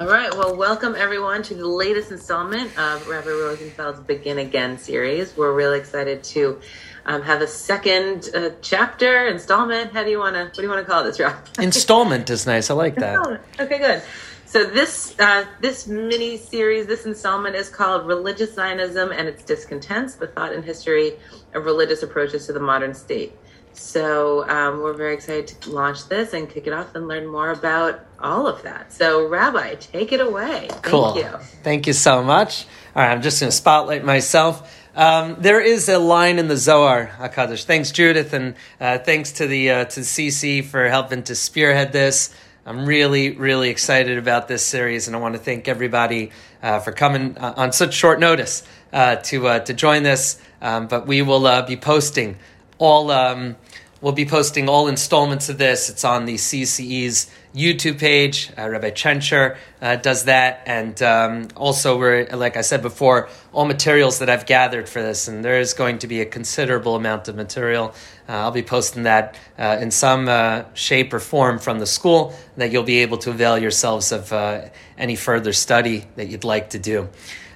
All right. Well, welcome everyone to the latest installment of Rabbi Rosenfeld's Begin Again series. We're really excited to um, have a second uh, chapter installment. How do you want to? What do you want to call this, Rob? installment is nice. I like that. Okay, good. So this uh, this mini series, this installment is called "Religious Zionism and Its Discontents: The Thought and History of Religious Approaches to the Modern State." So um, we're very excited to launch this and kick it off and learn more about all of that. So, Rabbi, take it away. Thank cool. you. Thank you so much. All right, I'm just going to spotlight myself. Um, there is a line in the Zohar Hakadosh. Thanks, Judith, and uh, thanks to the uh, to CC for helping to spearhead this. I'm really, really excited about this series, and I want to thank everybody uh, for coming uh, on such short notice uh, to uh, to join this. Um, but we will be posting all. Um, we'll be posting all installments of this. It's on the CCE's YouTube page. Uh, Rabbi Chencher uh, does that, and um, also we're like I said before, all materials that I've gathered for this, and there is going to be a considerable amount of material. Uh, I'll be posting that uh, in some uh, shape or form from the school that you'll be able to avail yourselves of uh, any further study that you'd like to do.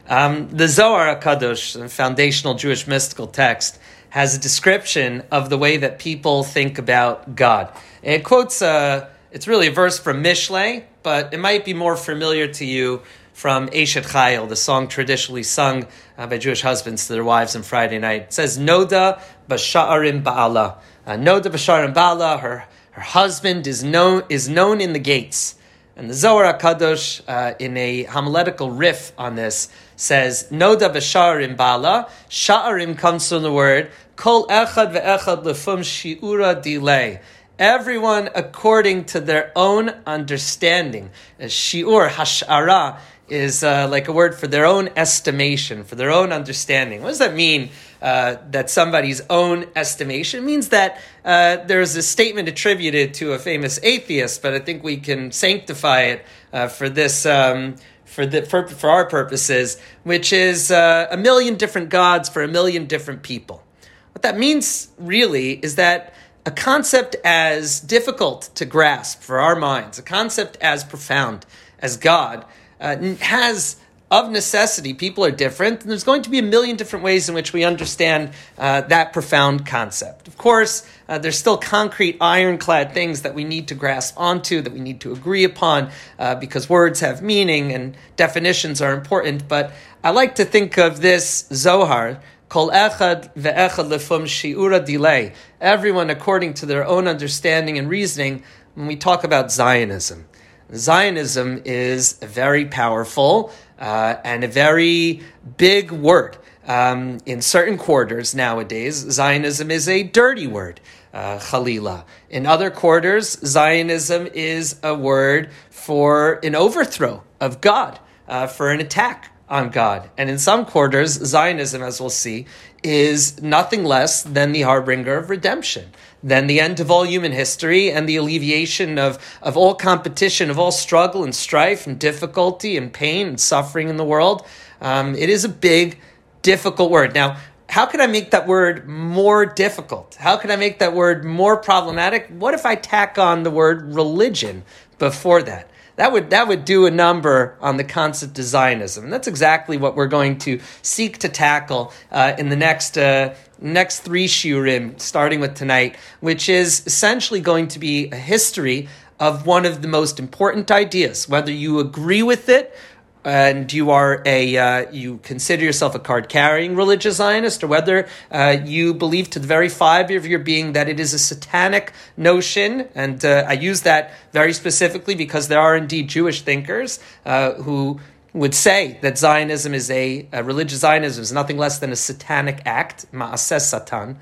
Um, the Zohar Hakadosh, a foundational Jewish mystical text has a description of the way that people think about God. And it quotes, uh, it's really a verse from Mishlei, but it might be more familiar to you from Eshet Chayil, the song traditionally sung uh, by Jewish husbands to their wives on Friday night. It says, Noda Basha'arim Ba'ala. Uh, Noda Basha'arim Ba'ala, her, her husband is known, is known in the gates. And the Zohar HaKadosh, uh, in a homiletical riff on this, says, Noda Basha'arim Ba'ala. Sha'arim comes from the word Kol echad ve'echad lefum shiura delay. Everyone according to their own understanding. Shiur, hashara, is uh, like a word for their own estimation, for their own understanding. What does that mean? Uh, that somebody's own estimation it means that uh, there's a statement attributed to a famous atheist, but I think we can sanctify it uh, for this. Um, for, the, for, for our purposes, which is uh, a million different gods for a million different people. What that means really is that a concept as difficult to grasp for our minds, a concept as profound as God, uh, has of necessity, people are different, and there's going to be a million different ways in which we understand uh, that profound concept. Of course, uh, there's still concrete, ironclad things that we need to grasp onto, that we need to agree upon, uh, because words have meaning and definitions are important. But I like to think of this Zohar Kol echad ve'echad lefum shiura delay. Everyone according to their own understanding and reasoning when we talk about Zionism. Zionism is a very powerful uh, and a very big word. Um, in certain quarters nowadays, Zionism is a dirty word, uh. In other quarters, Zionism is a word for an overthrow of God, uh, for an attack on God. And in some quarters, Zionism, as we'll see, is nothing less than the harbinger of redemption, than the end of all human history and the alleviation of, of all competition, of all struggle and strife and difficulty and pain and suffering in the world. Um, it is a big, difficult word. Now, how can I make that word more difficult? How can I make that word more problematic? What if I tack on the word religion before that? That would that would do a number on the concept of Zionism. And that's exactly what we're going to seek to tackle uh, in the next uh, next three shiurim, starting with tonight, which is essentially going to be a history of one of the most important ideas, whether you agree with it and you are a uh, you consider yourself a card carrying religious Zionist, or whether uh, you believe to the very fiber of your being that it is a satanic notion, and uh, I use that very specifically because there are indeed Jewish thinkers uh, who would say that Zionism is a, a, religious Zionism is nothing less than a satanic act, ma'aseh satan.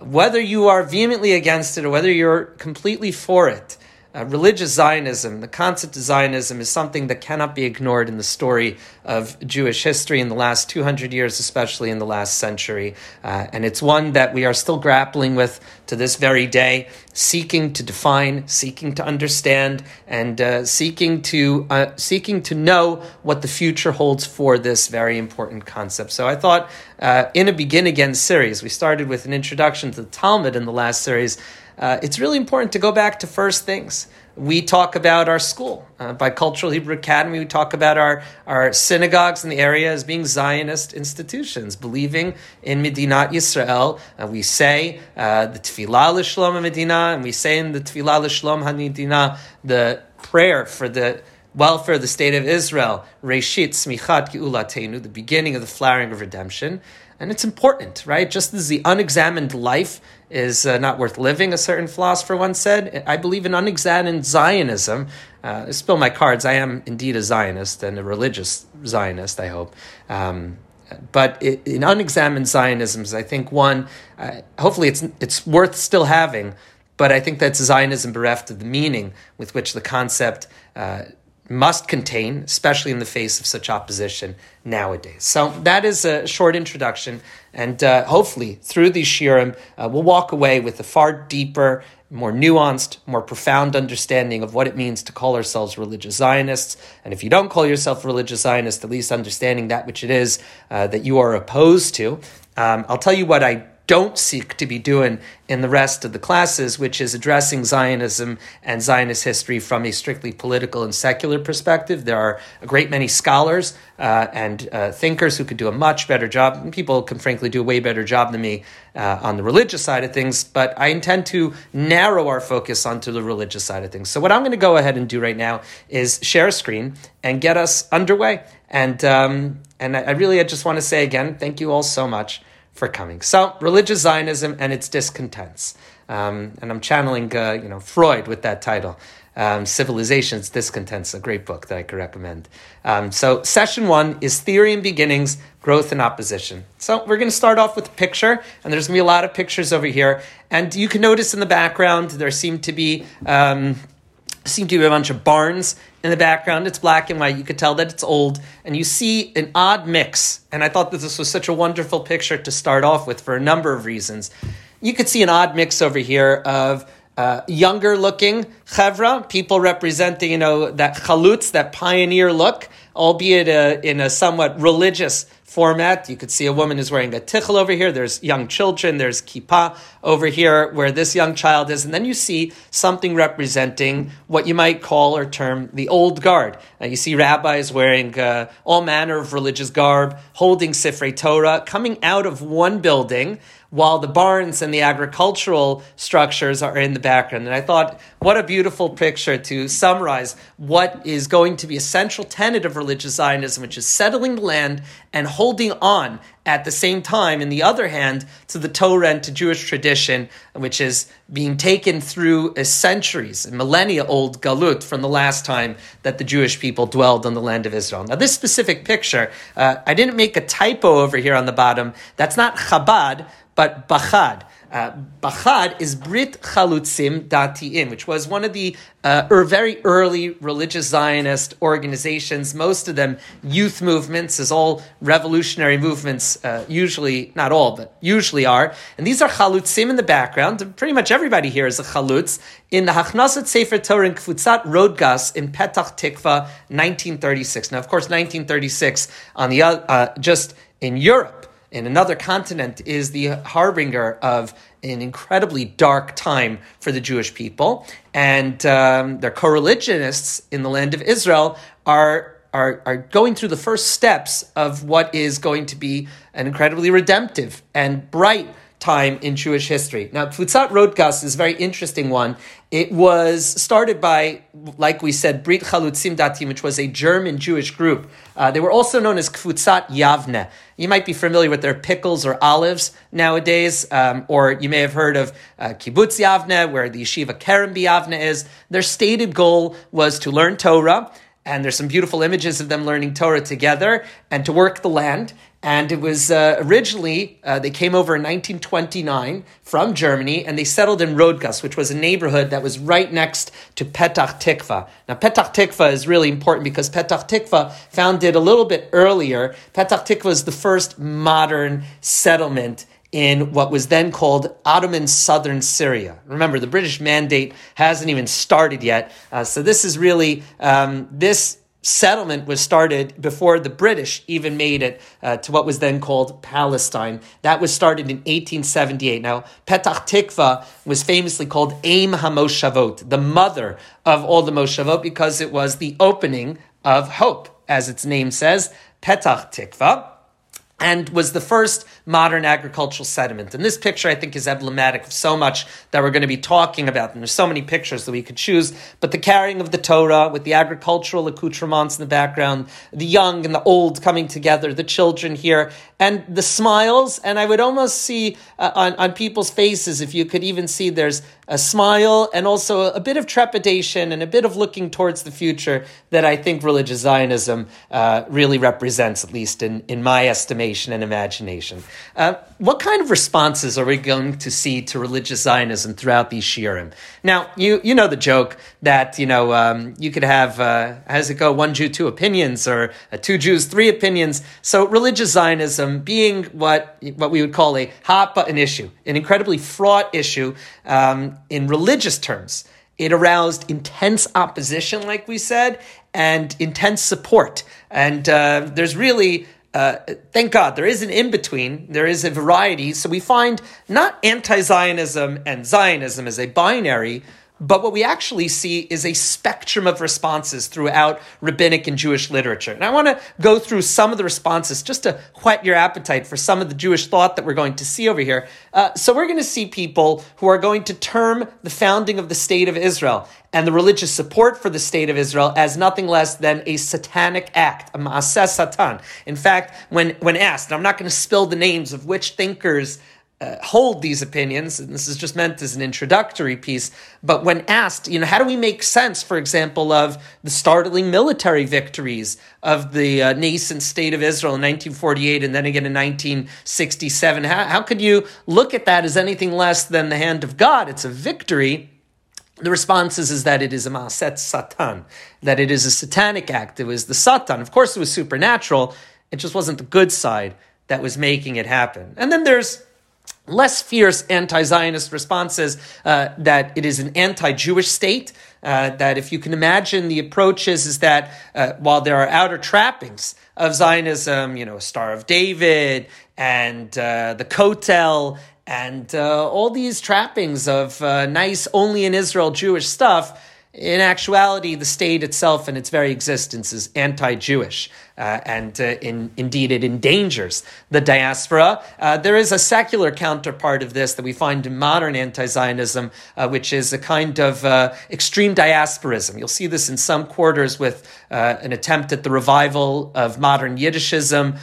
Whether you are vehemently against it or whether you're completely for it, uh, religious Zionism, the concept of Zionism, is something that cannot be ignored in the story of Jewish history in the last 200 years, especially in the last century. Uh, and it's one that we are still grappling with to this very day, seeking to define, seeking to understand, and uh, seeking, to, uh, seeking to know what the future holds for this very important concept. So I thought uh, in a Begin Again series, we started with an introduction to the Talmud in the last series uh, it's really important to go back to first things. we talk about our school. Uh, by Cultural Hebrew Academy, we talk about our, our synagogues in the area as being Zionist institutions, believing in Medinat Yisrael. Uh, we say uh, the Tfilah L'Shlom Medina, and we say in the Tfilah L'Shlom HaMedina the prayer for the welfare of the state of Israel, Reshit Tzmichat Geulatenu, the beginning of the flowering of redemption. And it's important, right? Just as the unexamined life is uh, not worth living, a certain philosopher once said. I believe in unexamined Zionism. Uh, spill my cards. I am indeed a Zionist and a religious Zionist, I hope. Um, but it, in unexamined Zionisms, I think one, uh, hopefully it's, it's worth still having, but I think that's Zionism bereft of the meaning with which the concept uh, must contain, especially in the face of such opposition nowadays. So that is a short introduction, and uh, hopefully through these shiurim, uh, we'll walk away with a far deeper, more nuanced, more profound understanding of what it means to call ourselves religious Zionists. And if you don't call yourself religious Zionist, at least understanding that which it is uh, that you are opposed to. Um, I'll tell you what I don't seek to be doing in the rest of the classes, which is addressing Zionism and Zionist history from a strictly political and secular perspective. There are a great many scholars uh, and uh, thinkers who could do a much better job. People can frankly do a way better job than me uh, on the religious side of things, but I intend to narrow our focus onto the religious side of things. So, what I'm going to go ahead and do right now is share a screen and get us underway. And, um, and I, I really I just want to say again, thank you all so much for coming. So, religious Zionism and its discontents. Um, and I'm channeling, uh, you know, Freud with that title. Um, Civilization's Discontents, a great book that I could recommend. Um, so, session one is Theory and Beginnings, Growth and Opposition. So, we're going to start off with a picture, and there's going to be a lot of pictures over here. And you can notice in the background, there seem to be. Um, seem to be a bunch of barns in the background. It's black and white. You could tell that it's old. And you see an odd mix. And I thought that this was such a wonderful picture to start off with for a number of reasons. You could see an odd mix over here of uh, younger looking chevra, people representing, you know, that chalutz, that pioneer look, albeit uh, in a somewhat religious format. You could see a woman is wearing a tichel over here. There's young children. There's kippah over here where this young child is. And then you see something representing what you might call or term the old guard. You see rabbis wearing uh, all manner of religious garb, holding Sifrei Torah, coming out of one building while the barns and the agricultural structures are in the background. And I thought, what a beautiful picture to summarize what is going to be a central tenet of religious Zionism, which is settling the land and holding on at the same time, in the other hand, to the Torah and to Jewish tradition, which is being taken through centuries, millennia old galut from the last time that the Jewish people dwelled on the land of Israel. Now, this specific picture, uh, I didn't make a typo over here on the bottom. That's not Chabad, but Bachad. Uh, Bachad is Brit Chalutzim Datiim, which was one of the uh, er, very early religious Zionist organizations. Most of them youth movements, as all revolutionary movements uh, usually, not all, but usually are. And these are Chalutzim in the background. Pretty much everybody here is a Chalutz. In the Hachnasat Sefer Torah in Kvutzat Rodgas in Petach Tikva, 1936. Now, of course, 1936 on the uh, just in Europe in another continent is the harbinger of an incredibly dark time for the Jewish people. And um, their co religionists in the land of Israel are. Are, are going through the first steps of what is going to be an incredibly redemptive and bright time in Jewish history. Now, Kvutzat Rodgas is a very interesting one. It was started by, like we said, Brit Chalutzim Datim, which was a German Jewish group. Uh, they were also known as Kvutzat Yavne. You might be familiar with their pickles or olives nowadays, um, or you may have heard of uh, Kibbutz Yavne, where the yeshiva Kerem Yavne is. Their stated goal was to learn Torah and there's some beautiful images of them learning Torah together and to work the land. And it was uh, originally, uh, they came over in 1929 from Germany and they settled in Rodgas, which was a neighborhood that was right next to Petach Tikva. Now, Petach Tikva is really important because Petach Tikva, founded a little bit earlier, Petach Tikva is the first modern settlement in what was then called Ottoman southern Syria. Remember, the British mandate hasn't even started yet. Uh, so this is really, um, this settlement was started before the British even made it uh, to what was then called Palestine. That was started in 1878. Now, Petach Tikva was famously called Aim HaMoshavot, the mother of all the Moshavot, because it was the opening of hope, as its name says, Petach Tikva and was the first modern agricultural settlement. And this picture, I think, is emblematic of so much that we're going to be talking about. And there's so many pictures that we could choose. But the carrying of the Torah with the agricultural accoutrements in the background, the young and the old coming together, the children here, and the smiles. And I would almost see uh, on, on people's faces, if you could even see there's a smile and also a bit of trepidation and a bit of looking towards the future that I think religious Zionism uh, really represents, at least in, in my estimation and imagination. Uh, what kind of responses are we going to see to religious Zionism throughout these shiurim? Now, you, you know the joke that, you know, um, you could have, uh, how does it go, one Jew, two opinions, or uh, two Jews, three opinions. So religious Zionism being what, what we would call a hot button issue, an incredibly fraught issue um, in religious terms. It aroused intense opposition, like we said, and intense support. And uh, there's really uh, thank God there is an in between, there is a variety. So we find not anti Zionism and Zionism as a binary, but what we actually see is a spectrum of responses throughout rabbinic and Jewish literature. And I want to go through some of the responses just to whet your appetite for some of the Jewish thought that we're going to see over here. Uh, so we're going to see people who are going to term the founding of the state of Israel and the religious support for the state of Israel as nothing less than a satanic act, a ma'aseh satan. In fact, when, when asked, I'm not going to spill the names of which thinkers uh, hold these opinions, and this is just meant as an introductory piece, but when asked, you know, how do we make sense, for example, of the startling military victories of the uh, nascent state of Israel in 1948 and then again in 1967? How, how could you look at that as anything less than the hand of God? It's a victory. The response is, is that it is a maaset satan, that it is a satanic act. It was the satan. Of course, it was supernatural. It just wasn't the good side that was making it happen. And then there's less fierce anti-Zionist responses uh, that it is an anti-Jewish state. Uh, that if you can imagine, the approach is, that uh, while there are outer trappings of Zionism, you know, Star of David and uh, the Kotel and uh, all these trappings of uh, nice, only in Israel Jewish stuff, in actuality, the state itself and its very existence is anti Jewish. Uh, and uh, in, indeed it endangers the diaspora. Uh, there is a secular counterpart of this that we find in modern anti-Zionism, uh, which is a kind of uh, extreme diasporism. You'll see this in some quarters with uh, an attempt at the revival of modern Yiddishism.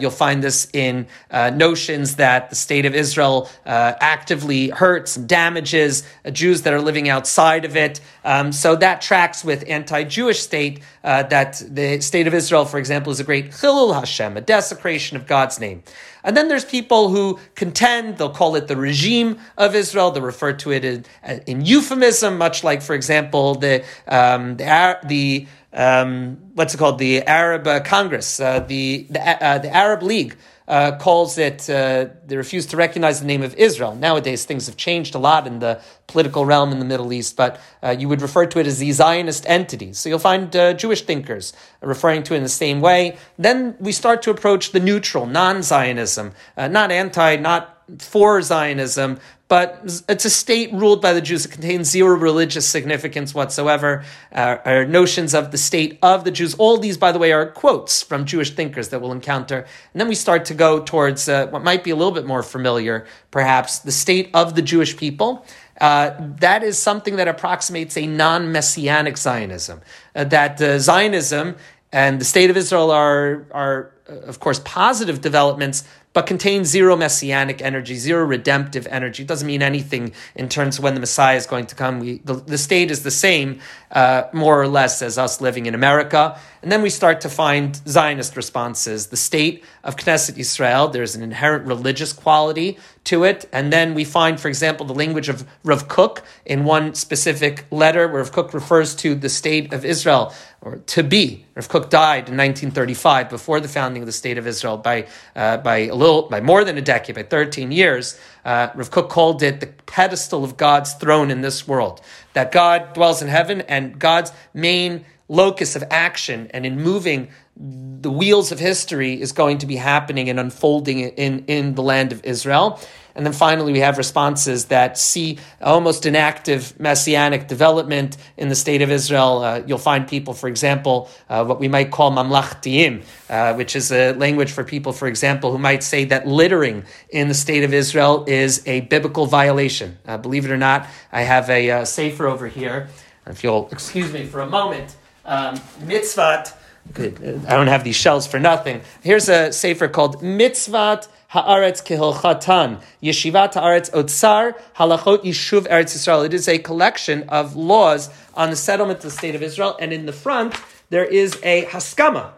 you'll find this in notions that the state of Israel actively hurts and damages Jews that are living outside of it. Um, so that tracks with anti-Jewish state that the state of Israel, for example, example, is a great chilul Hashem, a desecration of God's name. And then there's people who contend, they'll call it the regime of Israel, they refer to it in, in euphemism, much like, for example, the, um, the, the um, what's it called, the Arab uh, Congress, uh, the, the, uh, the Arab League uh, calls it, uh, they refuse to recognize the name of Israel. Nowadays, things have changed a lot in the political realm in the Middle East, but uh, you would refer to it as the Zionist entities. So you'll find uh, Jewish thinkers referring to it in the same way. Then we start to approach the neutral, non Zionism, uh, not anti, not for Zionism, but it's a state ruled by the Jews. It contains zero religious significance whatsoever. Uh, notions of the state of the Jews. All these, by the way, are quotes from Jewish thinkers that we'll encounter. And then we start to go towards uh, what might be a little bit more familiar, perhaps, the state of the Jewish people. Uh, that is something that approximates a non messianic Zionism. Uh, that uh, Zionism and the state of Israel are, are uh, of course, positive developments, but contains zero messianic energy, zero redemptive energy. It doesn't mean anything in terms of when the Messiah is going to come. We, the, the state is the same, uh, more or less, as us living in America. And then we start to find Zionist responses. The state of Knesset Israel, there's an inherent religious quality to it. And then we find, for example, the language of Rav Kook in one specific letter where Rav Kook refers to the state of Israel, or to be. Rav Kook died in 1935 before the founding of the state of Israel by, uh, by a little, by more than a decade, by 13 years. Uh, Rav Kook called it the pedestal of God's throne in this world. That God dwells in heaven and God's main locus of action and in moving the wheels of history is going to be happening and unfolding in, in the land of Israel. And then finally, we have responses that see almost an active messianic development in the state of Israel. Uh, you'll find people, for example, uh, what we might call mamlachtiim, uh, which is a language for people, for example, who might say that littering in the state of Israel is a biblical violation. Uh, believe it or not, I have a uh, sefer over here. If you'll excuse me for a moment, um, mitzvat. Good. I don't have these shells for nothing. Here's a sefer called Mitzvat Haaretz Kehilchatan, Yeshivat Haaretz Otsar, Halachot Yishuv Eretz Israel. It is a collection of laws on the settlement of the state of Israel, and in the front there is a Haskama.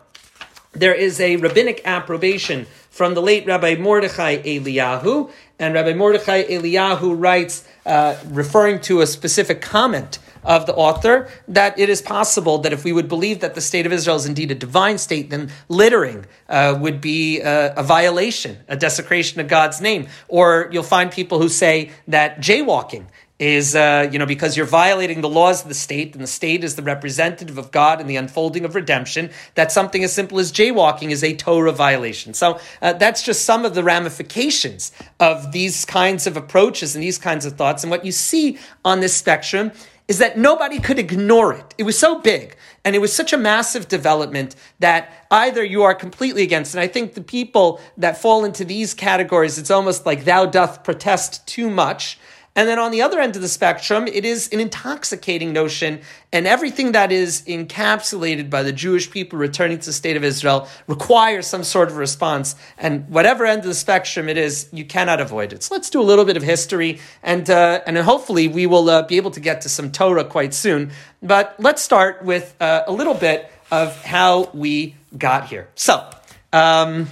There is a rabbinic approbation from the late Rabbi Mordechai Eliyahu, and Rabbi Mordechai Eliyahu writes, uh, referring to a specific comment of the author that it is possible that if we would believe that the state of Israel is indeed a divine state, then littering uh, would be a, a, violation, a desecration of God's name. Or you'll find people who say that jaywalking is, uh, you know, because you're violating the laws of the state, and the state is the representative of God in the unfolding of redemption, that something as simple as jaywalking is a Torah violation. So uh, that's just some of the ramifications of these kinds of approaches and these kinds of thoughts. And what you see on this spectrum is that nobody could ignore it. It was so big and it was such a massive development that either you are completely against, and I think the people that fall into these categories, it's almost like thou doth protest too much. And then on the other end of the spectrum, it is an intoxicating notion, and everything that is encapsulated by the Jewish people returning to the state of Israel requires some sort of response. And whatever end of the spectrum it is, you cannot avoid it. So let's do a little bit of history, and uh, and hopefully we will uh, be able to get to some Torah quite soon. But let's start with uh, a little bit of how we got here. So, um,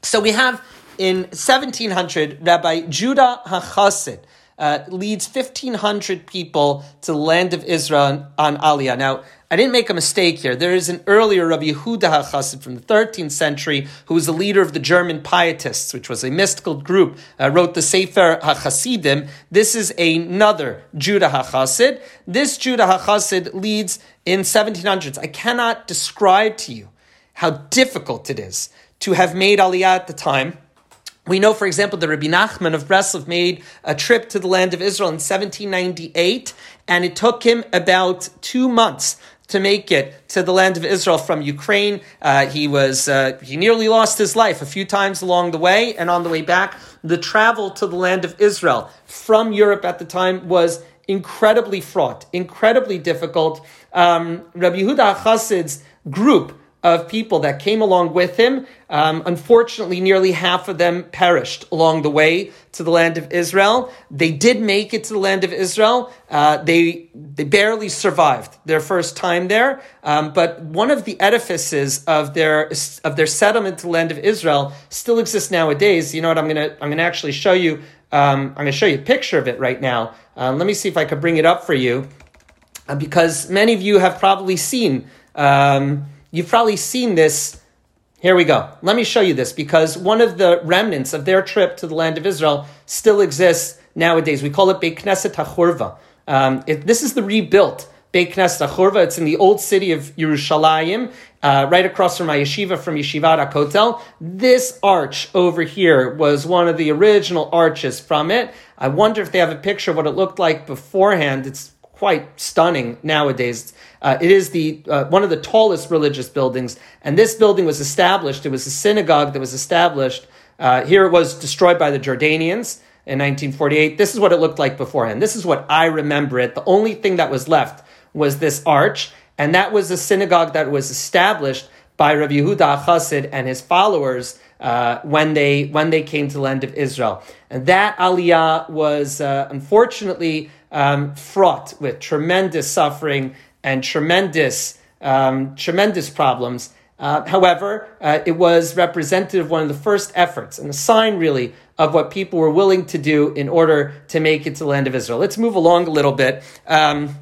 so we have in 1700 Rabbi Judah HaChassid uh, leads 1,500 people to the land of Israel on Aliyah. Now, I didn't make a mistake here. There is an earlier Rabbi Yehuda HaChassid from the 13th century who was the leader of the German Pietists, which was a mystical group, uh, wrote the Sefer HaChasidim. This is another Judah HaChassid. This Judah HaChassid leads in 1700s. I cannot describe to you how difficult it is to have made Aliyah at the time we know, for example, that Rabbi Nachman of Breslov made a trip to the land of Israel in 1798, and it took him about two months to make it to the land of Israel from Ukraine. Uh, he was uh, he nearly lost his life a few times along the way, and on the way back, the travel to the land of Israel from Europe at the time was incredibly fraught, incredibly difficult. Um, Rabbi Yehuda Chassid's group of people that came along with him. Um, unfortunately, nearly half of them perished along the way to the land of Israel. They did make it to the land of Israel. Uh, they they barely survived their first time there. Um, but one of the edifices of their of their settlement to the land of Israel still exists nowadays. You know what? I'm gonna I'm gonna actually show you. Um, I'm gonna show you a picture of it right now. Uh, let me see if I could bring it up for you, uh, because many of you have probably seen. Um, You've probably seen this. Here we go. Let me show you this because one of the remnants of their trip to the land of Israel still exists nowadays. We call it Beit Knesset HaChurva. Um, this is the rebuilt Beit Knesset HaChurva. It's in the old city of Yerushalayim, uh, right across from my yeshiva, from Yeshivat HaKotel. This arch over here was one of the original arches from it. I wonder if they have a picture of what it looked like beforehand. It's quite stunning nowadays. Uh, it is the uh, one of the tallest religious buildings, and this building was established. It was a synagogue that was established. Uh, here it was destroyed by the Jordanians in 1948. This is what it looked like beforehand. This is what I remember it. The only thing that was left was this arch, and that was a synagogue that was established by Rabbi Yehuda Chassid and his followers uh, when they when they came to the land of Israel. And that aliyah was uh, unfortunately um, fraught with tremendous suffering and tremendous, um, tremendous problems. Uh, however, uh, it was representative of one of the first efforts and a sign, really, of what people were willing to do in order to make it to the land of Israel. Let's move along a little bit. Um,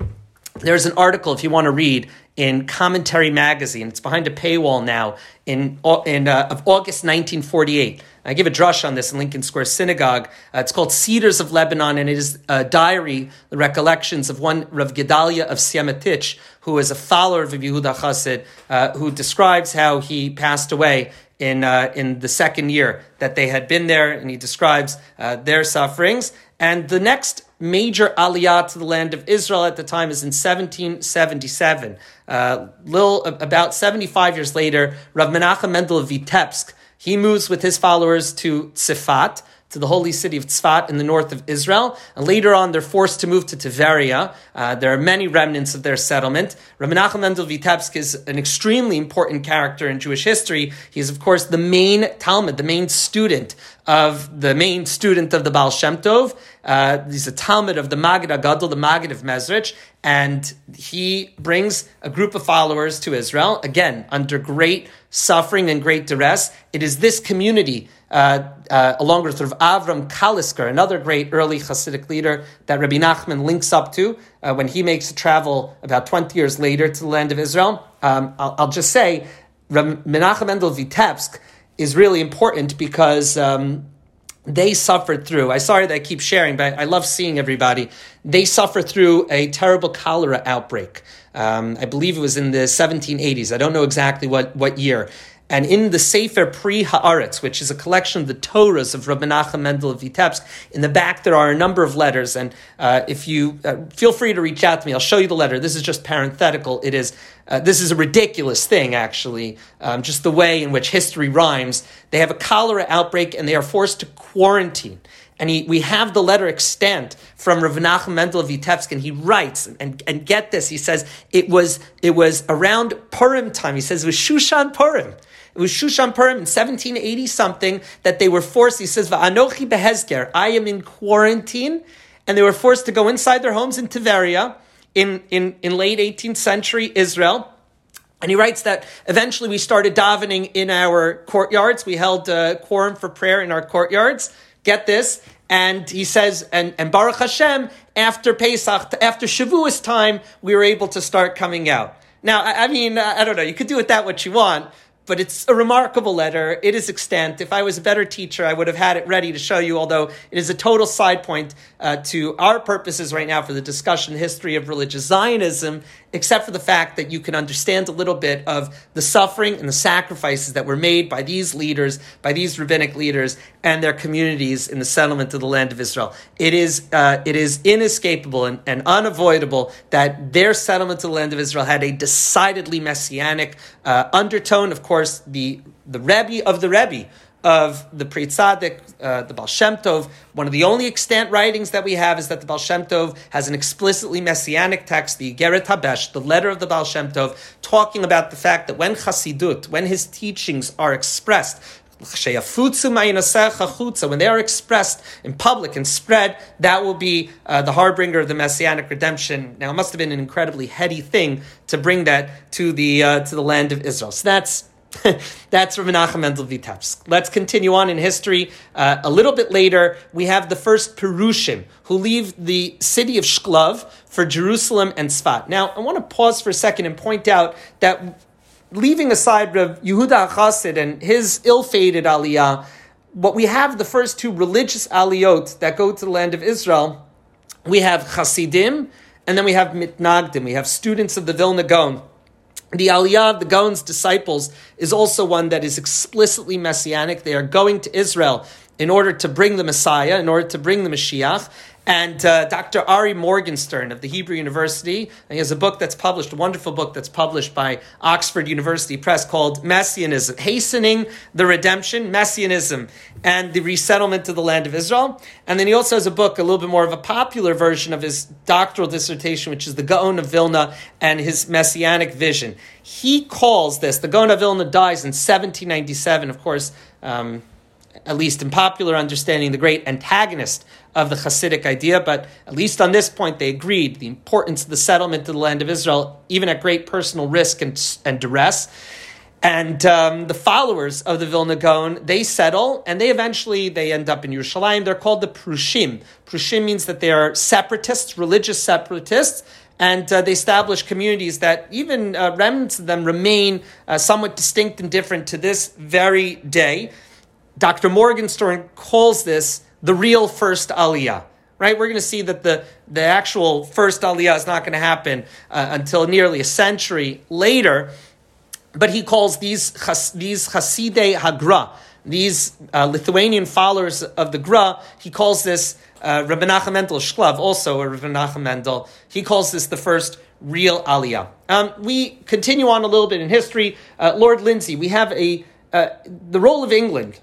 there's an article, if you want to read, in Commentary Magazine. It's behind a paywall now in, in uh, of August 1948. I give a drush on this in Lincoln Square Synagogue. Uh, it's called Cedars of Lebanon, and it is a diary, the recollections of one Rav Gedalia of Siemiatycze, who is a follower of Yehuda Chassid, uh, who describes how he passed away in, uh, in the second year that they had been there, and he describes uh, their sufferings. And the next major aliyah to the land of Israel at the time is in 1777. Uh, little, about 75 years later, Rav Menachem Mendel of Vitebsk, he moves with his followers to Tzfat, to the holy city of Tzfat in the north of Israel. And later on, they're forced to move to Tiberia. Uh, there are many remnants of their settlement. Rabbi Nachum Mendel Vitebsk is an extremely important character in Jewish history. He is, of course, the main talmid, the main student of the main student of the Baal Shem Tov. Uh, he's a talmid of the Magid HaGadol, the Magid of Mezrich, and he brings a group of followers to Israel, again, under great suffering and great duress. It is this community uh, uh, along with sort of Avram Kalisker, another great early Hasidic leader that Rabbi Nachman links up to uh, when he makes a travel about 20 years later to the land of Israel. Um, I'll, I'll, just say, Rabbi Menachem Mendel Vitebsk is really important because um, they suffered through. I sorry that I keep sharing, but I love seeing everybody. They suffered through a terrible cholera outbreak. Um, I believe it was in the 1780s. I don't know exactly what, what year. And in the Sefer Pri Haaretz, which is a collection of the Torahs of Rabbi Nachum Mendel of Vitebsk, in the back there are a number of letters. And uh, if you uh, feel free to reach out to me, I'll show you the letter. This is just parenthetical. It is uh, this is a ridiculous thing, actually. Um, just the way in which history rhymes. They have a cholera outbreak and they are forced to quarantine. And he, we have the letter extant from Rav Nachum Mendel of Vitebsk, and he writes, and, and get this, he says, it was, it was around Purim time. He says it was Shushan Purim. It was Shushan Purim in 1780 something that they were forced. He says, "Va'anochi behezger." I am in quarantine, and they were forced to go inside their homes in Tiberia in, in, in late 18th century Israel. And he writes that eventually we started davening in our courtyards. We held a quorum for prayer in our courtyards. Get this. And he says, and, and Baruch Hashem, after Pesach, after Shavuos time, we were able to start coming out. Now, I, I mean, I don't know, you could do with that what you want, but it's a remarkable letter. It is extant. If I was a better teacher, I would have had it ready to show you, although it is a total side point uh, to our purposes right now for the discussion history of religious Zionism except for the fact that you can understand a little bit of the suffering and the sacrifices that were made by these leaders, by these rabbinic leaders, and their communities in the settlement of the land of Israel. It is, uh, it is inescapable and, and, unavoidable that their settlement of the land of Israel had a decidedly messianic uh, undertone. Of course, the, the Rebbe of the Rebbe of the Pri Tzaddik, uh, the Baal Shem Tov. One of the only extant writings that we have is that the Baal Shem Tov has an explicitly messianic text, the Igeret HaBesht, the letter of the Baal Shem Tov, talking about the fact that when Chassidut, when his teachings are expressed, when they are expressed in public and spread, that will be uh, the harbinger of the messianic redemption. Now, it must have been an incredibly heady thing to bring that to the uh, to the land of Israel. So that's That's from Menachem Mendel Vitebsk. Let's continue on in history. Uh, a little bit later, we have the first Perushim who leave the city of Shklov for Jerusalem and Sfat. Now, I want to pause for a second and point out that leaving aside Rav Yehuda Chassid and his ill-fated aliyah, what we have the first two religious aliyot that go to the land of Israel, we have Chasidim and then we have Mitnagdim. We have students of the Vilna Gaon the Aliyah of the Gaon's disciples is also one that is explicitly messianic. They are going to Israel in order to bring the Messiah, in order to bring the Mashiach. And uh, Dr. Ari Morgenstern of the Hebrew University, he has a book that's published, a wonderful book that's published by Oxford University Press called Messianism, Hastening the Redemption, Messianism, and the Resettlement of the Land of Israel. And then he also has a book, a little bit more of a popular version of his doctoral dissertation, which is the Gaon of Vilna and his Messianic vision. He calls this, the Gaon of Vilna dies in 1797, of course. Um, at least in popular understanding, the great antagonist of the Hasidic idea, but at least on this point, they agreed the importance of the settlement of the land of Israel, even at great personal risk and, and duress. And um, the followers of the Vilna Gaon, they settle, and they eventually they end up in Yerushalayim. They're called the Prushim. Prushim means that they are separatists, religious separatists, and uh, they establish communities that even uh, remnants of them remain uh, somewhat distinct and different to this very day. Dr. Morgenstern calls this the real first aliyah. Right, we're going to see that the, the actual first aliyah is not going to happen uh, until nearly a century later, but he calls these these Hasidei Hagra, these uh, Lithuanian followers of the Gra, he calls this uh, Rabbi Nachum Mendel Shklov, also a Rabbi Nachum Mendel, he calls this the first real Aliyah. Um, we continue on a little bit in history. Uh, Lord Lindsay, we have a uh, the role of England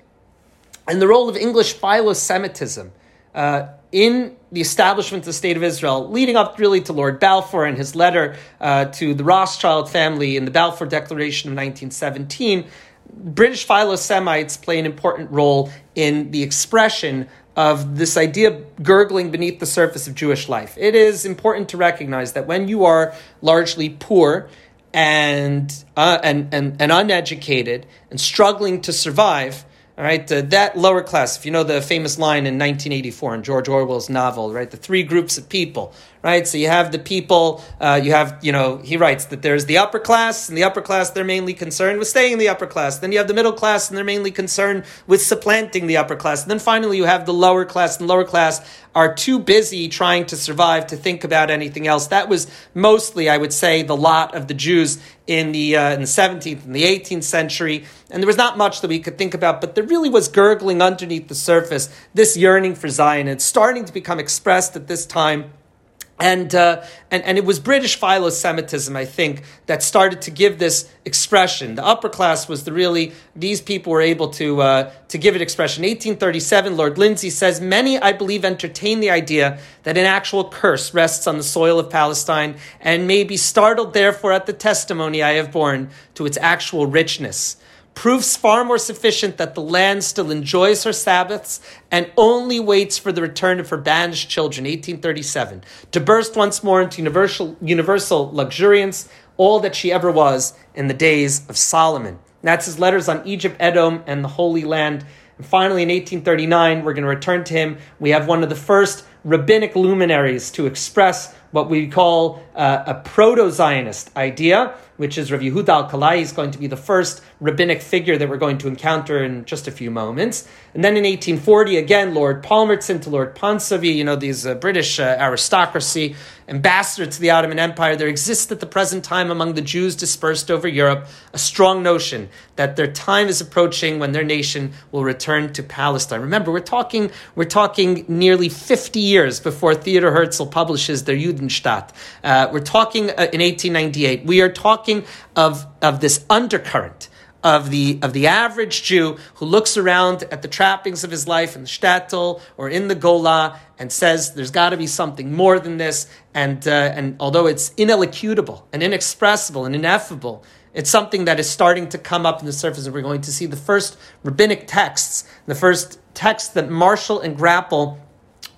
and the role of English philo-Semitism uh, in the establishment of the state of Israel, leading up really to Lord Balfour and his letter uh, to the Rothschild family in the Balfour Declaration of 1917. British philo-Semites play an important role in the expression of this idea gurgling beneath the surface of Jewish life. It is important to recognize that when you are largely poor and, uh, and, and, and uneducated and struggling to survive, all right, uh, that lower class, if you know the famous line in 1984 in George Orwell's novel, right, the three groups of people, right? So you have the people, uh, you have, you know, he writes that there's the upper class, and the upper class, they're mainly concerned with staying in the upper class. Then you have the middle class, and they're mainly concerned with supplanting the upper class. And then finally, you have the lower class, and lower class are too busy trying to survive to think about anything else. That was mostly, I would say, the lot of the Jews in the uh, in the 17th and the 18th century, and there was not much that we could think about, but there really was gurgling underneath the surface this yearning for Zion. It's starting to become expressed at this time and, uh, and, and it was British philo-Semitism, I think, that started to give this expression. The upper class was the really, these people were able to, uh, to give it expression. 1837, Lord Lindsay says, Many, I believe, entertain the idea that an actual curse rests on the soil of Palestine and may be startled, therefore, at the testimony I have borne to its actual richness proves far more sufficient that the land still enjoys her Sabbaths and only waits for the return of her banished children, 1837, to burst once more into universal, universal luxuriance, all that she ever was in the days of Solomon. That's his letters on Egypt, Edom, and the Holy Land. And finally, in 1839, we're going to return to him. We have one of the first rabbinic luminaries to express what we call uh, a proto Zionist idea, which is Rav Yehuda Alkalai is going to be the first rabbinic figure that we're going to encounter in just a few moments. And then in 1840, again, Lord Palmerston to Lord Ponsonby, you know, these uh, British uh, aristocracy, ambassador to the Ottoman Empire, there exists at the present time among the Jews dispersed over Europe a strong notion that their time is approaching when their nation will return to Palestine. Remember, we're talking, we're talking nearly 50 years before Theodor Herzl publishes their Judenstaat. Uh, we're talking uh, in 1898. We are talking of, of this undercurrent of the of the average Jew who looks around at the trappings of his life in the shtetl or in the Gola and says, "There's got to be something more than this." And uh, and although it's inelocutable and inexpressible and ineffable, it's something that is starting to come up in the surface, and we're going to see the first rabbinic texts, the first texts that marshal and grapple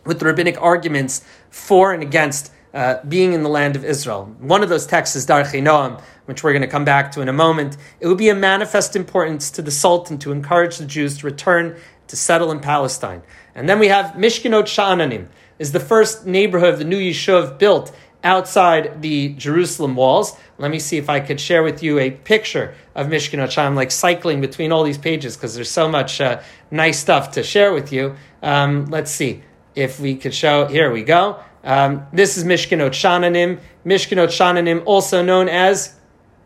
with the rabbinic arguments for and against uh, being in the land of Israel. One of those texts is Darchei which we're going to come back to in a moment. It would be a manifest importance to the Sultan to encourage the Jews to return to settle in Palestine. And then we have Mishkenot Sha'ananim, is the first neighborhood of the new Yishuv built outside the Jerusalem walls. Let me see if I could share with you a picture of Mishkenot Sha'ananim, like cycling between all these pages because there's so much uh, nice stuff to share with you. Um, let's see if we could show. Here we go. Um, this is Mishkenot Sha'ananim. Mishkenot Shananim, also known as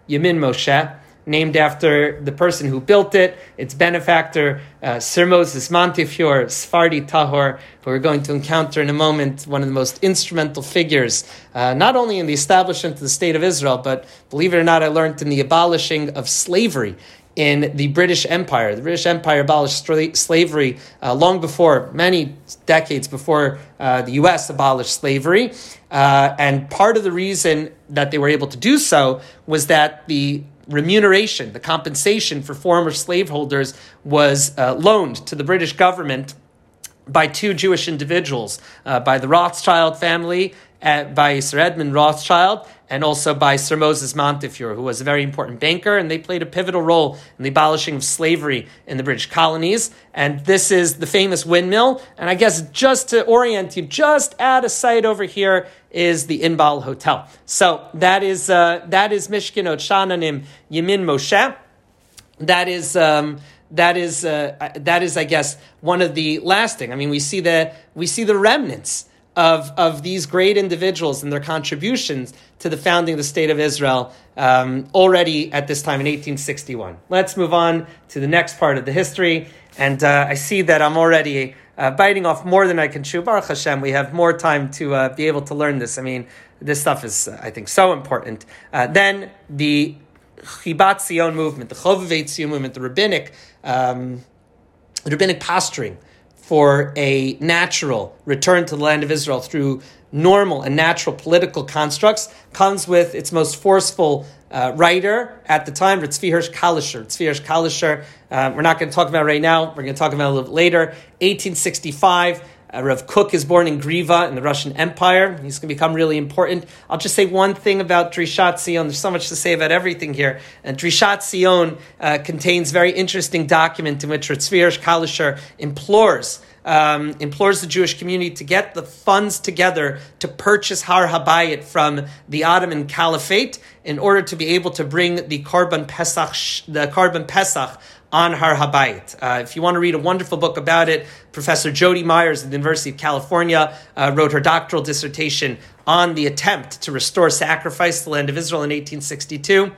Yemin Moshe, named after the person who built it, its benefactor, uh, Sir Moses Montefiore, Sephardi Tahor, who we're going to encounter in a moment, one of the most instrumental figures, uh, not only in the establishment of the State of Israel, but believe it or not, I learned in the abolishing of slavery in the British Empire. The British Empire abolished slavery uh, long before, many decades before uh, the U.S. abolished slavery. Uh, and part of the reason that they were able to do so was that the remuneration, the compensation for former slaveholders was uh, loaned to the British government by two Jewish individuals, uh, by the Rothschild family by Sir Edmund Rothschild and also by Sir Moses Montefiore, who was a very important banker, and they played a pivotal role in the abolishing of slavery in the British colonies. And this is the famous windmill. And I guess just to orient you, just at a site over here is the Inbal Hotel. So that is uh, that is Mishkan Shananim Yemin Moshe. That is. Um, that is, uh, that is, I guess, one of the lasting. I mean, we see the we see the remnants of, of these great individuals and their contributions to the founding of the state of Israel um, already at this time in 1861. Let's move on to the next part of the history. And uh, I see that I'm already uh, biting off more than I can chew. Baruch Hashem, we have more time to uh, be able to learn this. I mean, this stuff is, I think, so important. Uh, then the Chibat Zion movement, the Chovevei Zion movement, the rabbinic, um, rabbinic posturing for a natural return to the land of Israel through normal and natural political constructs comes with its most forceful uh, writer at the time, Tzvi Hirsch Kalischer. Tzvi Hirsch Kalischer, uh, we're not going to talk about right now, we're going to talk about a little bit later. 1865, uh, Rav Kook is born in Griva in the Russian Empire. He's going to become really important. I'll just say one thing about Drishat Zion. There's so much to say about everything here. And Drishat Zion uh, contains very interesting document in which Tzvi Kalischer implores um, implores the Jewish community to get the funds together to purchase Har Habayit from the Ottoman Caliphate in order to be able to bring the Korban Pesach, the Korban Pesach on Har Habayit. Uh, if you want to read a wonderful book about it, Professor Jody Myers at the University of California uh, wrote her doctoral dissertation on the attempt to restore sacrifice to the land of Israel in 1862.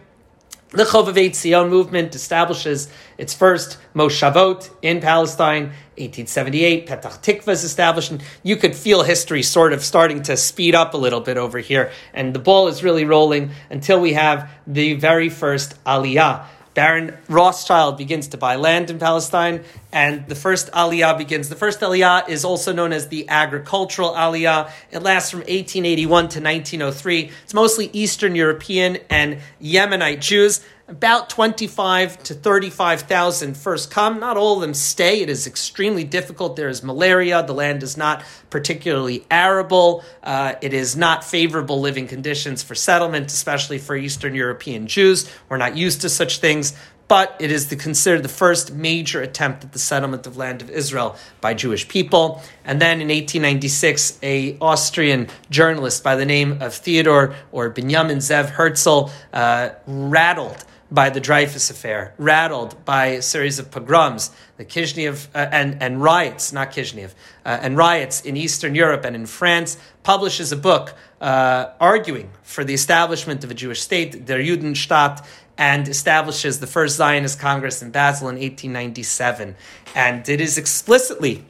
The Chovevei Zion movement establishes its first Moshavot in Palestine. 1878, Petach Tikva is established, and you could feel history sort of starting to speed up a little bit over here. And the ball is really rolling until we have the very first Aliyah Baron Rothschild begins to buy land in Palestine, and the first Aliyah begins. The first Aliyah is also known as the agricultural Aliyah. It lasts from 1881 to 1903. It's mostly Eastern European and Yemenite Jews about 25 to 35,000 first come. Not all of them stay. It is extremely difficult. There is malaria. The land is not particularly arable. Uh, it is not favorable living conditions for settlement, especially for Eastern European Jews. We're not used to such things. But it is the, considered the first major attempt at the settlement of land of Israel by Jewish people. And then in 1896, a Austrian journalist by the name of Theodor or Benjamin Zev Herzl uh, rattled by the Dreyfus affair, rattled by a series of pogroms, the Kishinev uh, and and riots, not Kishinev, uh, and riots in Eastern Europe and in France, publishes a book uh, arguing for the establishment of a Jewish state, der Judenstaat, and establishes the first Zionist Congress in Basel in 1897. And it is explicitly,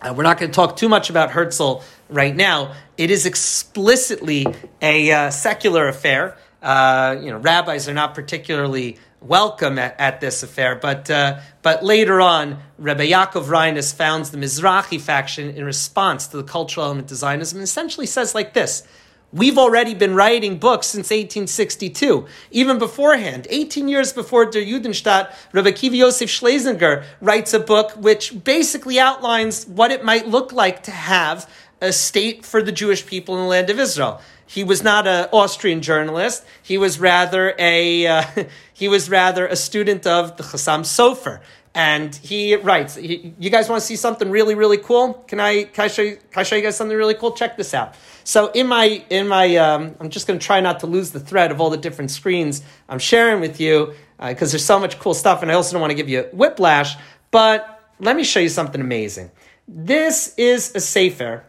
uh, we're not going to talk too much about Herzl right now, it is explicitly a uh, secular affair uh, you know, rabbis are not particularly welcome at, at this affair. But uh, but later on, Rabbi Yaakov Reines founds the Mizrahi faction in response to the cultural element of Zionism, and essentially says like this. We've already been writing books since 1862. Even beforehand, 18 years before Der Judenstaat, Rabbi Kiva Yosef Schlesinger writes a book which basically outlines what it might look like to have a state for the Jewish people in the land of Israel. He was not an Austrian journalist. He was rather a uh, he was rather a student of the Chassam Sofer. And he writes, you guys want to see something really, really cool? Can I, can I show you, can I show you guys something really cool? Check this out. So in my, in my, um, I'm just going to try not to lose the thread of all the different screens I'm sharing with you because uh, there's so much cool stuff and I also don't want to give you whiplash, but let me show you something amazing. This is a Sefer.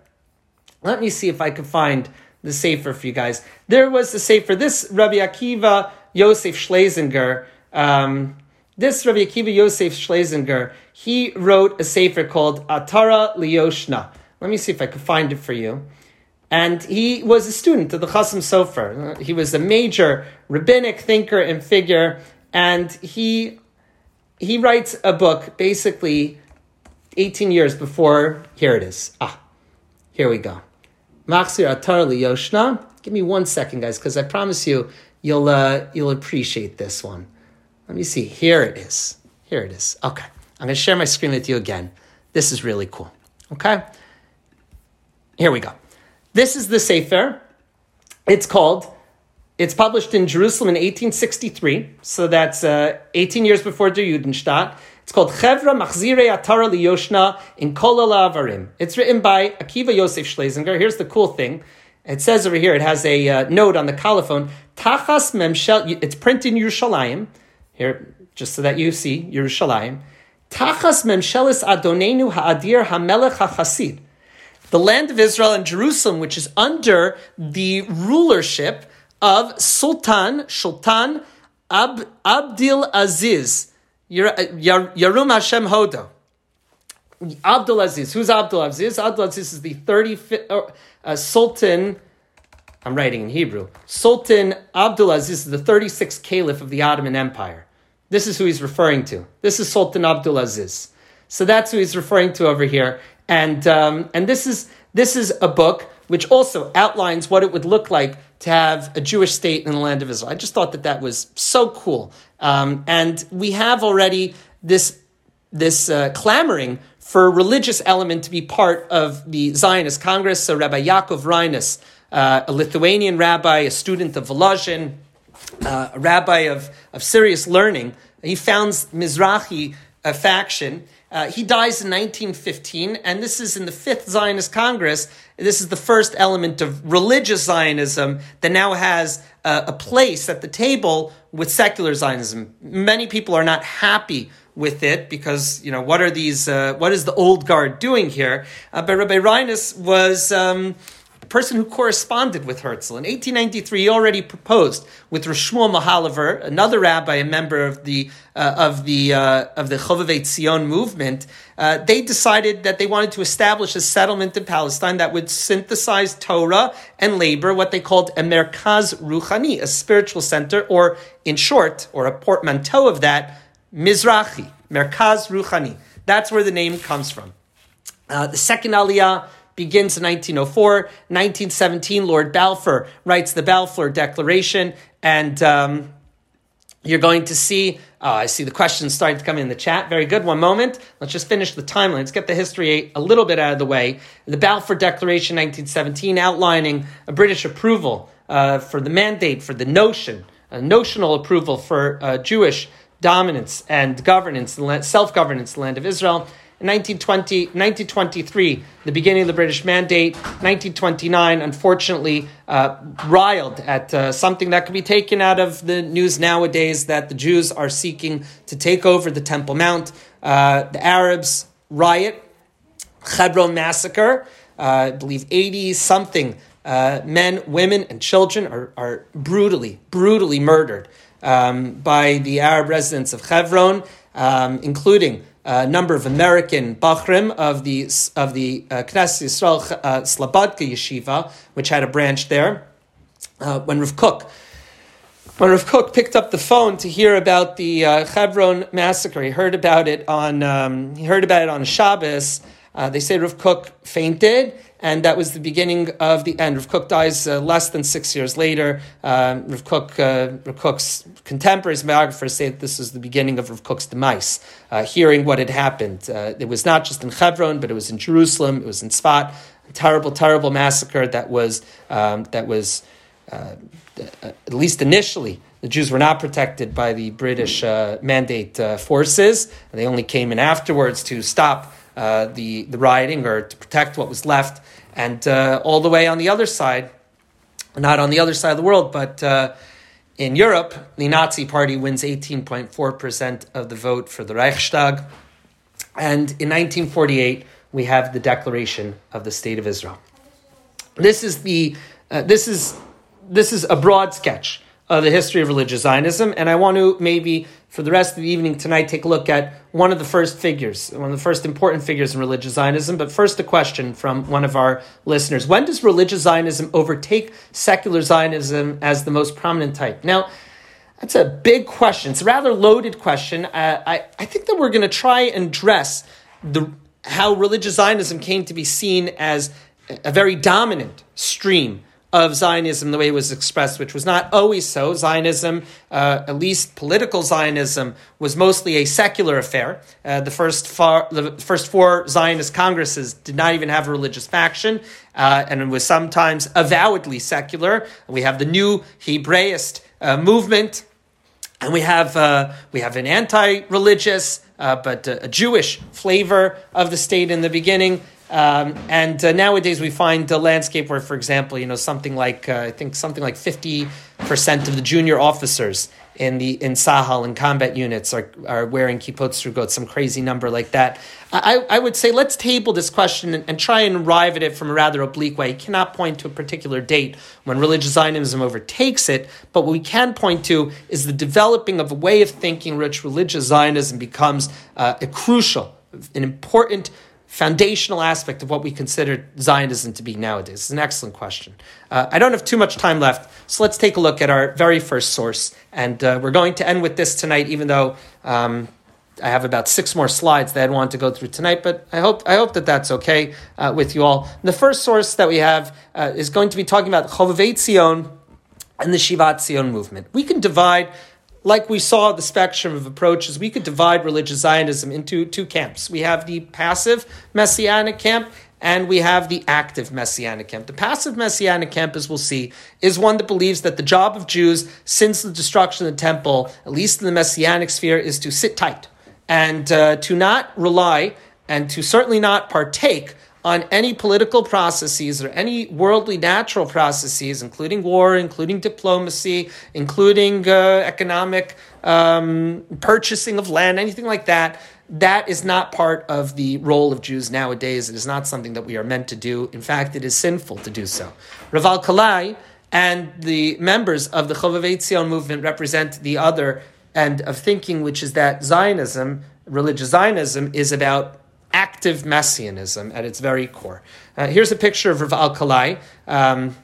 Let me see if I can find the Sefer for you guys. There was the Sefer. This Rabbi Akiva Yosef Schlesinger, um, this Rabbi Akiva Yosef Schlesinger, he wrote a Sefer called Atara Lioshna. Let me see if I can find it for you. And he was a student of the Chassam Sofer. He was a major rabbinic thinker and figure, and he he writes a book basically 18 years before. Here it is. Ah, here we go. Machzir Atar Yoshna. Give me one second, guys, because I promise you, you'll uh, you'll appreciate this one. Let me see. Here it is. Here it is. Okay, I'm going to share my screen with you again. This is really cool. Okay, here we go. This is the Sefer. It's called, it's published in Jerusalem in 1863, so that's uh, 18 years before the Judenstaat. It's called Chevra Machzire Atara Liyoshna in Kolala Avarim. It's written by Akiva Yosef Schlesinger. Here's the cool thing. It says over here, it has a uh, note on the colophon, Tachas Memshel, it's printed in Yerushalayim. Here, just so that you see, Yerushalayim. Tachas Memshelis Adonenu Ha'adir HaMelech HaChasid. The land of Israel and Jerusalem, which is under the rulership of Sultan, Sultan Ab, Abdil Aziz, Yarum Hashem Hodo. Abdul Aziz. Who's Abdul Aziz? Abdul Aziz is the 35th uh, uh, Sultan. I'm writing in Hebrew. Sultan Abdul Aziz is the 36th caliph of the Ottoman Empire. This is who he's referring to. This is Sultan Abdul Aziz. So that's who he's referring to over here. And, um, and this, is, this is a book which also outlines what it would look like to have a Jewish state in the land of Israel. I just thought that that was so cool. Um, and we have already this, this uh, clamoring for religious element to be part of the Zionist Congress. So Rabbi Yaakov Reines, uh, a Lithuanian rabbi, a student of Volozhin, uh, a rabbi of, of serious learning, he founds Mizrahi a faction. Uh, he dies in 1915, and this is in the Fifth Zionist Congress. This is the first element of religious Zionism that now has uh, a place at the table with secular Zionism. Many people are not happy with it because you know what are these? Uh, what is the old guard doing here? Uh, but Rabbi Reines was. Um, person who corresponded with Herzl. In 1893, he already proposed with Rosh Mohilever, another rabbi, a member of the uh, of the uh, of the Chovevei Tzion movement. Uh, they decided that they wanted to establish a settlement in Palestine that would synthesize Torah and labor, what they called a merkaz ruchani, a spiritual center, or in short, or a portmanteau of that, Mizrahi, merkaz ruchani. That's where the name comes from. Uh, the second aliyah begins in 1904. 1917, Lord Balfour writes the Balfour Declaration, and um, you're going to see. Uh, I see the questions starting to come in the chat. Very good. One moment. Let's just finish the timeline. Let's get the history a little bit out of the way. The Balfour Declaration, 1917, outlining a British approval uh, for the mandate, for the notion, a notional approval for uh, Jewish dominance and governance, self governance the land of Israel. 1920, 1923, the beginning of the British Mandate. 1929, unfortunately, uh, riled at uh, something that can be taken out of the news nowadays that the Jews are seeking to take over the Temple Mount. Uh, the Arabs riot, Hebron massacre. Uh, I believe 80 something uh, men, women, and children are, are brutally, brutally murdered um, by the Arab residents of Hebron, um, including a number of American Bachrim of the of the uh, Knesset Yisrael uh, Slabodka Yeshiva, which had a branch there. Uh, when Rav Kook, when Rav Kook picked up the phone to hear about the uh, Hebron massacre, he heard about it on um, he heard about it on Shabbos. Uh, they say Rav Kook fainted and that was the beginning of the end. Rav Kook dies uh, less than six years later. Um, Rav, Kook, uh, Rav Kook's contemporaries, biographers say that this was the beginning of Rav Kook's demise, uh, hearing what had happened. Uh, it was not just in Hebron, but it was in Jerusalem, it was in Sfat, a terrible, terrible massacre that was, um, that was uh, at least initially, the Jews were not protected by the British uh, mandate forces, and they only came in afterwards to stop uh, the, the rioting or to protect what was left. And uh, all the way on the other side, not on the other side of the world, but uh, in Europe, the Nazi Party wins 18.4% of the vote for the Reichstag. And in 1948, we have the Declaration of the State of Israel. This is the uh, this is this is a broad sketch of the history of religious Zionism, and I want to maybe for the rest of the evening tonight take a look at one of the first figures, one of the first important figures in religious Zionism. But first, a question from one of our listeners: When does religious Zionism overtake secular Zionism as the most prominent type? Now. That's a big question. It's a rather loaded question. Uh, I, I think that we're going to try and address the, how religious Zionism came to be seen as a very dominant stream of Zionism the way it was expressed, which was not always so. Zionism, uh, at least political Zionism, was mostly a secular affair. Uh, the first far, the first four Zionist congresses did not even have a religious faction, uh, and it was sometimes avowedly secular. We have the new Hebraist uh, movement, and we have uh, we have an anti-religious uh, but a Jewish flavor of the state in the beginning. Um, and uh, nowadays we find a landscape where, for example, you know something like uh, I think something like fifty percent of the junior officers in the in Tzahal and combat units are, are wearing kippot srugot, some crazy number like that. I, I would say let's table this question and, and, try and arrive at it from a rather oblique way. You cannot point to a particular date when religious Zionism overtakes it, but what we can point to is the developing of a way of thinking which religious Zionism becomes uh, a crucial, an important foundational aspect of what we consider Zionism to be nowadays? It's an excellent question. Uh, I don't have too much time left, so let's take a look at our very first source. And uh, we're going to end with this tonight, even though um, I have about six more slides that I'd want to go through tonight, but I hope, I hope that that's okay uh, with you all. The first source that we have uh, is going to be talking about Chovevei Tzion and the Shivat Tzion movement. We can divide like we saw the spectrum of approaches, we could divide religious Zionism into two camps. We have the passive messianic camp and we have the active messianic camp. The passive messianic camp, as we'll see, is one that believes that the job of Jews since the destruction of the temple, at least in the messianic sphere, is to sit tight and uh, to not rely and to certainly not partake on any political processes or any worldly natural processes, including war, including diplomacy, including uh, economic um, purchasing of land, anything like that, that is not part of the role of Jews nowadays. It is not something that we are meant to do. In fact, it is sinful to do so. Rav Alkalai and the members of the Chovevei Tzion movement represent the other end of thinking, which is that Zionism, religious Zionism, is about active messianism at its very core. Uh, here's a picture of Rav Alkalai. Um,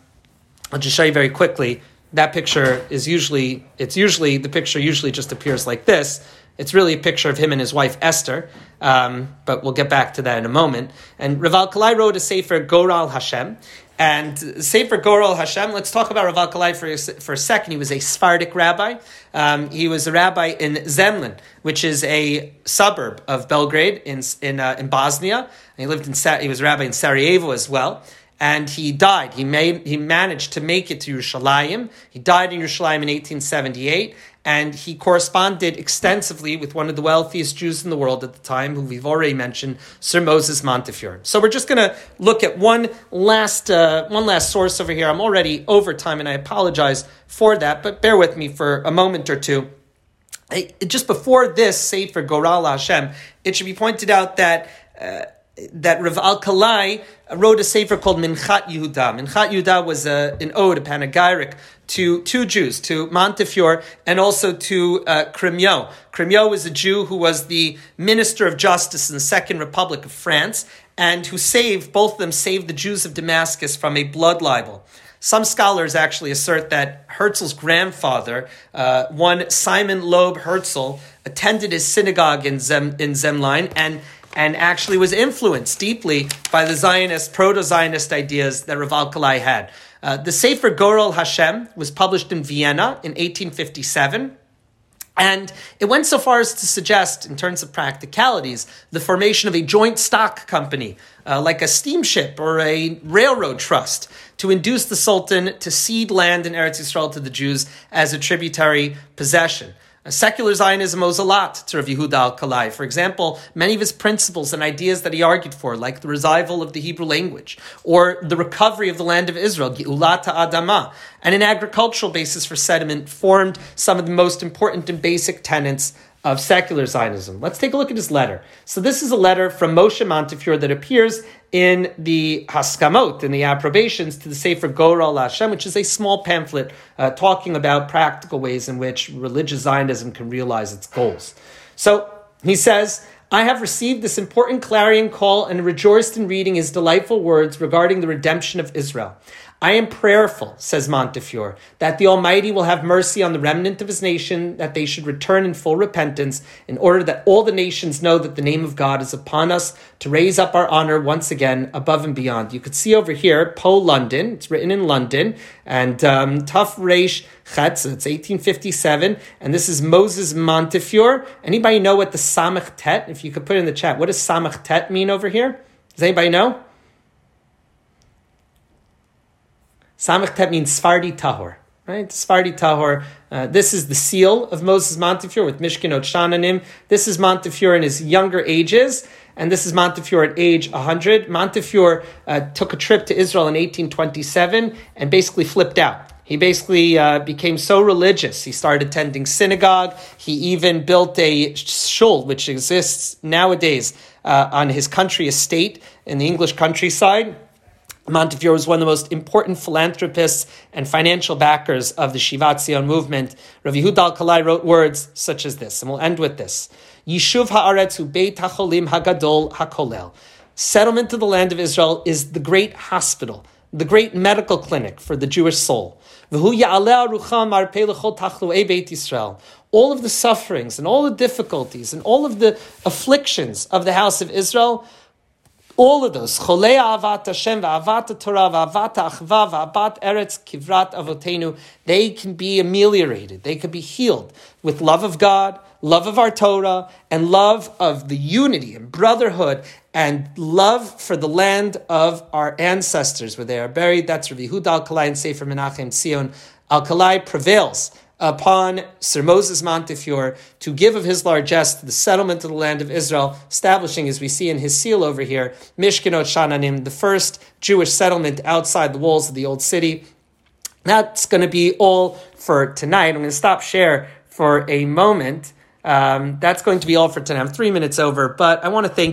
I'll just show you very quickly. That picture is usually, it's usually, the picture usually just appears like this. It's really a picture of him and his wife Esther, um, but we'll get back to that in a moment. And Rav Alkalai wrote a sefer Goral Hashem, and Sefer Goral Hashem, let's talk about Rav Alkalai for, for a second. He was a Sephardic rabbi. Um, he was a rabbi in Zemlin, which is a suburb of Belgrade in, in, uh, in Bosnia. And he lived in, he was a rabbi in Sarajevo as well and he died. He made, he managed to make it to Yerushalayim. He died in Yerushalayim in 1878, and he corresponded extensively with one of the wealthiest Jews in the world at the time, who we've already mentioned, Sir Moses Montefiore. So we're just going to look at one last uh, one last source over here. I'm already over time, and I apologize for that, but bear with me for a moment or two. Just before this Sefer Goral Hashem, it should be pointed out that. Uh, that Rav Alkalai wrote a sefer called Minchat Yehuda. Minchat Yehuda was a, an ode, a panegyric to two Jews, to Montefiore and also to uh, Crémieux. Was a Jew who was the minister of justice in the Second Republic of France and who saved, both of them saved the Jews of Damascus from a blood libel. Some scholars actually assert that Herzl's grandfather, uh, one Simon Loeb Herzl, attended his synagogue in, Zem, in Zemline and and actually was influenced deeply by the Zionist, proto-Zionist ideas that Rav Alkalai had. Uh, the Sefer Goral Hashem was published in Vienna in 1857. And it went so far as to suggest, in terms of practicalities, the formation of a joint stock company, uh, like a steamship or a railroad trust, to induce the Sultan to cede land in Eretz Yisrael to the Jews as a tributary possession. Secular Zionism owes a lot to Rav Yehuda Alkalai. For example, many of his principles and ideas that he argued for, like the revival of the Hebrew language, or the recovery of the land of Israel, Geulata Adama, and an agricultural basis for settlement, formed some of the most important and basic tenets of secular Zionism. Let's take a look at his letter. So this is a letter from Moshe Montefiore that appears in the Haskamot, in the approbations to the Sefer Goral Hashem, which is a small pamphlet uh, talking about practical ways in which religious Zionism can realize its goals. So he says, I have received this important clarion call and rejoiced in reading his delightful words regarding the redemption of Israel. I am prayerful, says Montefiore, that the Almighty will have mercy on the remnant of his nation, that they should return in full repentance, in order that all the nations know that the name of God is upon us to raise up our honor once again above and beyond. You could see over here, Po London, it's written in London, and um, Tuf Reish Chetz, it's 1857, and this is Moses Montefiore. Anybody know what the Samach Tet, if you could put in the chat, what does Samach Tet mean over here? Does anybody know? Samach Tet means Sfardi Tahor. Right? Sfardi Tahor. Uh, this is the seal of Moses Montefiore with Mishkanot Sha'ananim. This is Montefiore in his younger ages, and this is Montefiore at age 100. Montefiore uh, took a trip to Israel in 1827 and basically flipped out. He basically uh, became so religious. He started attending synagogue. He even built a shul, which exists nowadays uh, on his country estate in the English countryside. Montefiore was one of the most important philanthropists and financial backers of the Shivat Zion movement. Rav Yehuda Alkalai wrote words such as this, and we'll end with this. Yishuv haaretz beit hacholim hagadol hakolel. Settlement of the land of Israel is the great hospital, the great medical clinic for the Jewish soul. All of the sufferings and all the difficulties and all of the afflictions of the house of Israel all of those, Cholei Avat Hashem, Avat Torah, Avat Achva, Avat Eretz, Kivrat Avotenu, they can be ameliorated, they can be healed with love of God, love of our Torah, and love of the unity and brotherhood and love for the land of our ancestors where they are buried. That's Rav Yehuda Alkalai and Sefer Menachem Tzion. Alkalai prevails upon Sir Moses Montefiore to give of his largesse to the settlement of the land of Israel, establishing, as we see in his seal over here, Mishkanot Sha'ananim, the first Jewish settlement outside the walls of the old city. That's going to be all for tonight. I'm going to stop share for a moment. Um, that's going to be all for tonight. I'm three minutes over, but I want to thank